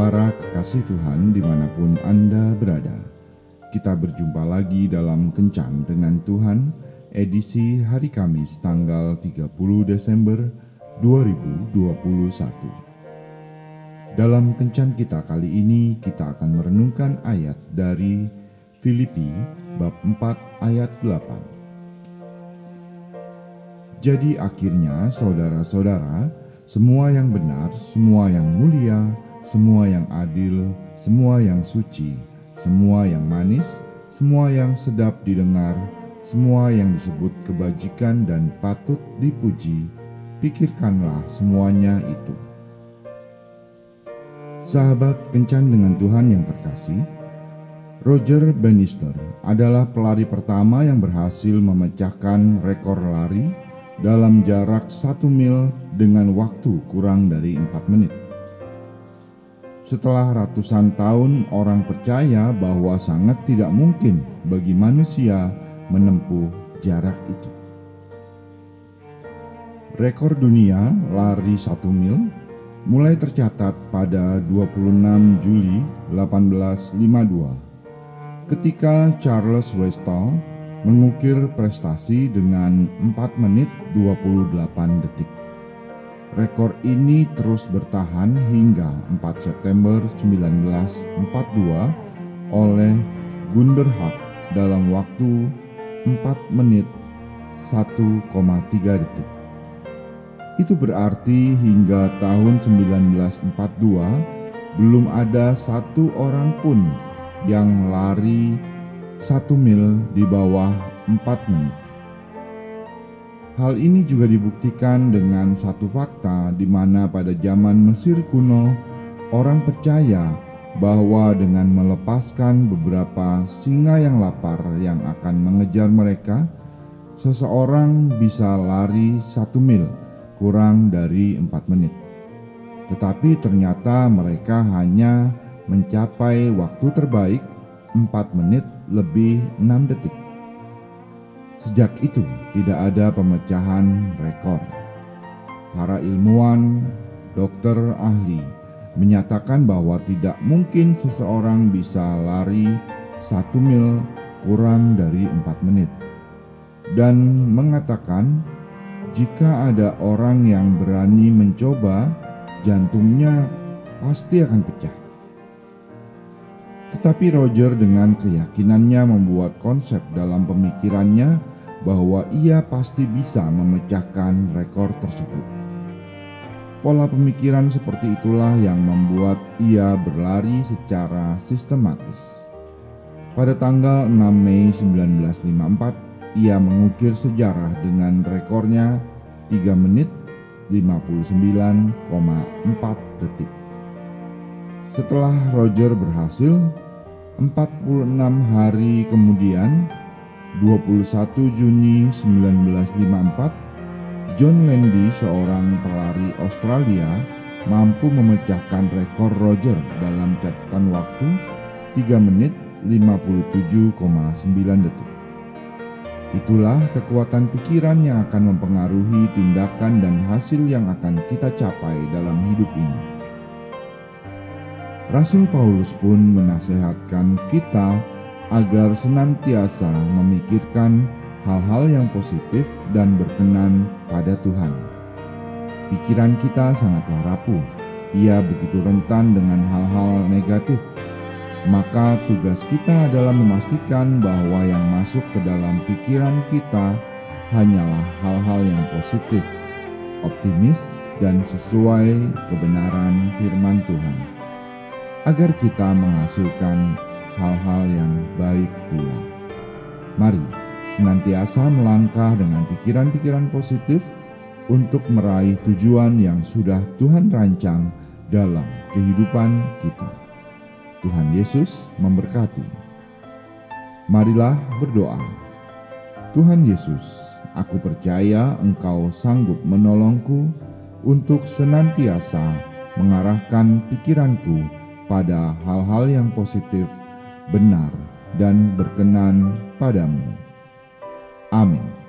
Para kekasih Tuhan di mana pun Anda berada, kita berjumpa lagi dalam Kencan dengan Tuhan, edisi hari Kamis tanggal 30 Desember 2021. Dalam Kencan kita kali ini, kita akan merenungkan ayat dari Filipi bab 4 ayat 8. Jadi akhirnya saudara-saudara, semua yang benar, semua yang mulia, semua yang adil, semua yang suci, semua yang manis, semua yang sedap didengar, semua yang disebut kebajikan dan patut dipuji, pikirkanlah semuanya itu. Sahabat kencan dengan Tuhan yang terkasih, Roger Bannister adalah pelari pertama yang berhasil memecahkan rekor lari dalam jarak satu mil dengan waktu kurang dari empat menit. Setelah ratusan tahun, orang percaya bahwa sangat tidak mungkin bagi manusia menempuh jarak itu. Rekor dunia lari satu mil mulai tercatat pada 26 Juli 1852 ketika Charles Westall mengukir prestasi dengan 4 menit 28 detik. Rekor ini terus bertahan hingga 4 September 1942 oleh Gunderhag dalam waktu 4 menit 1,3 detik. Itu berarti hingga tahun 1942 belum ada satu orang pun yang lari satu mil di bawah 4 menit. Hal ini juga dibuktikan dengan satu fakta di mana pada zaman Mesir kuno orang percaya bahwa dengan melepaskan beberapa singa yang lapar yang akan mengejar mereka, seseorang bisa lari satu mil kurang dari empat menit. Tetapi ternyata mereka hanya mencapai waktu terbaik empat menit lebih enam detik. Sejak itu tidak ada pemecahan rekor. Para ilmuwan, dokter ahli menyatakan bahwa tidak mungkin seseorang bisa lari satu mil kurang dari empat menit. Dan mengatakan jika ada orang yang berani mencoba, jantungnya pasti akan pecah. Tetapi Roger dengan keyakinannya membuat konsep dalam pemikirannya bahwa ia pasti bisa memecahkan rekor tersebut. Pola pemikiran seperti itulah yang membuat ia berlari secara sistematis. Pada tanggal 6 Mei 1954, ia mengukir sejarah dengan rekornya 3 menit 59,4 detik. Setelah Roger berhasil, 46 hari kemudian 21 Juni 1954, John Landy, seorang pelari Australia, mampu memecahkan rekor Roger dalam catatan waktu 3 menit 57,9 detik. Itulah kekuatan pikiran yang akan mempengaruhi tindakan dan hasil yang akan kita capai dalam hidup ini. Rasul Paulus pun menasehatkan kita agar senantiasa memikirkan hal-hal yang positif dan berkenan pada Tuhan. Pikiran kita sangatlah rapuh, ia begitu rentan dengan hal-hal negatif. Maka tugas kita adalah memastikan bahwa yang masuk ke dalam pikiran kita hanyalah hal-hal yang positif, optimis, dan sesuai kebenaran firman Tuhan. Agar kita menghasilkan hal-hal yang baik pula. Mari senantiasa melangkah dengan pikiran-pikiran positif untuk meraih tujuan yang sudah Tuhan rancang dalam kehidupan kita. Tuhan Yesus memberkati. Marilah berdoa. Tuhan Yesus, aku percaya Engkau sanggup menolongku untuk senantiasa mengarahkan pikiranku pada hal-hal yang positif benar, dan berkenan padamu. Amin.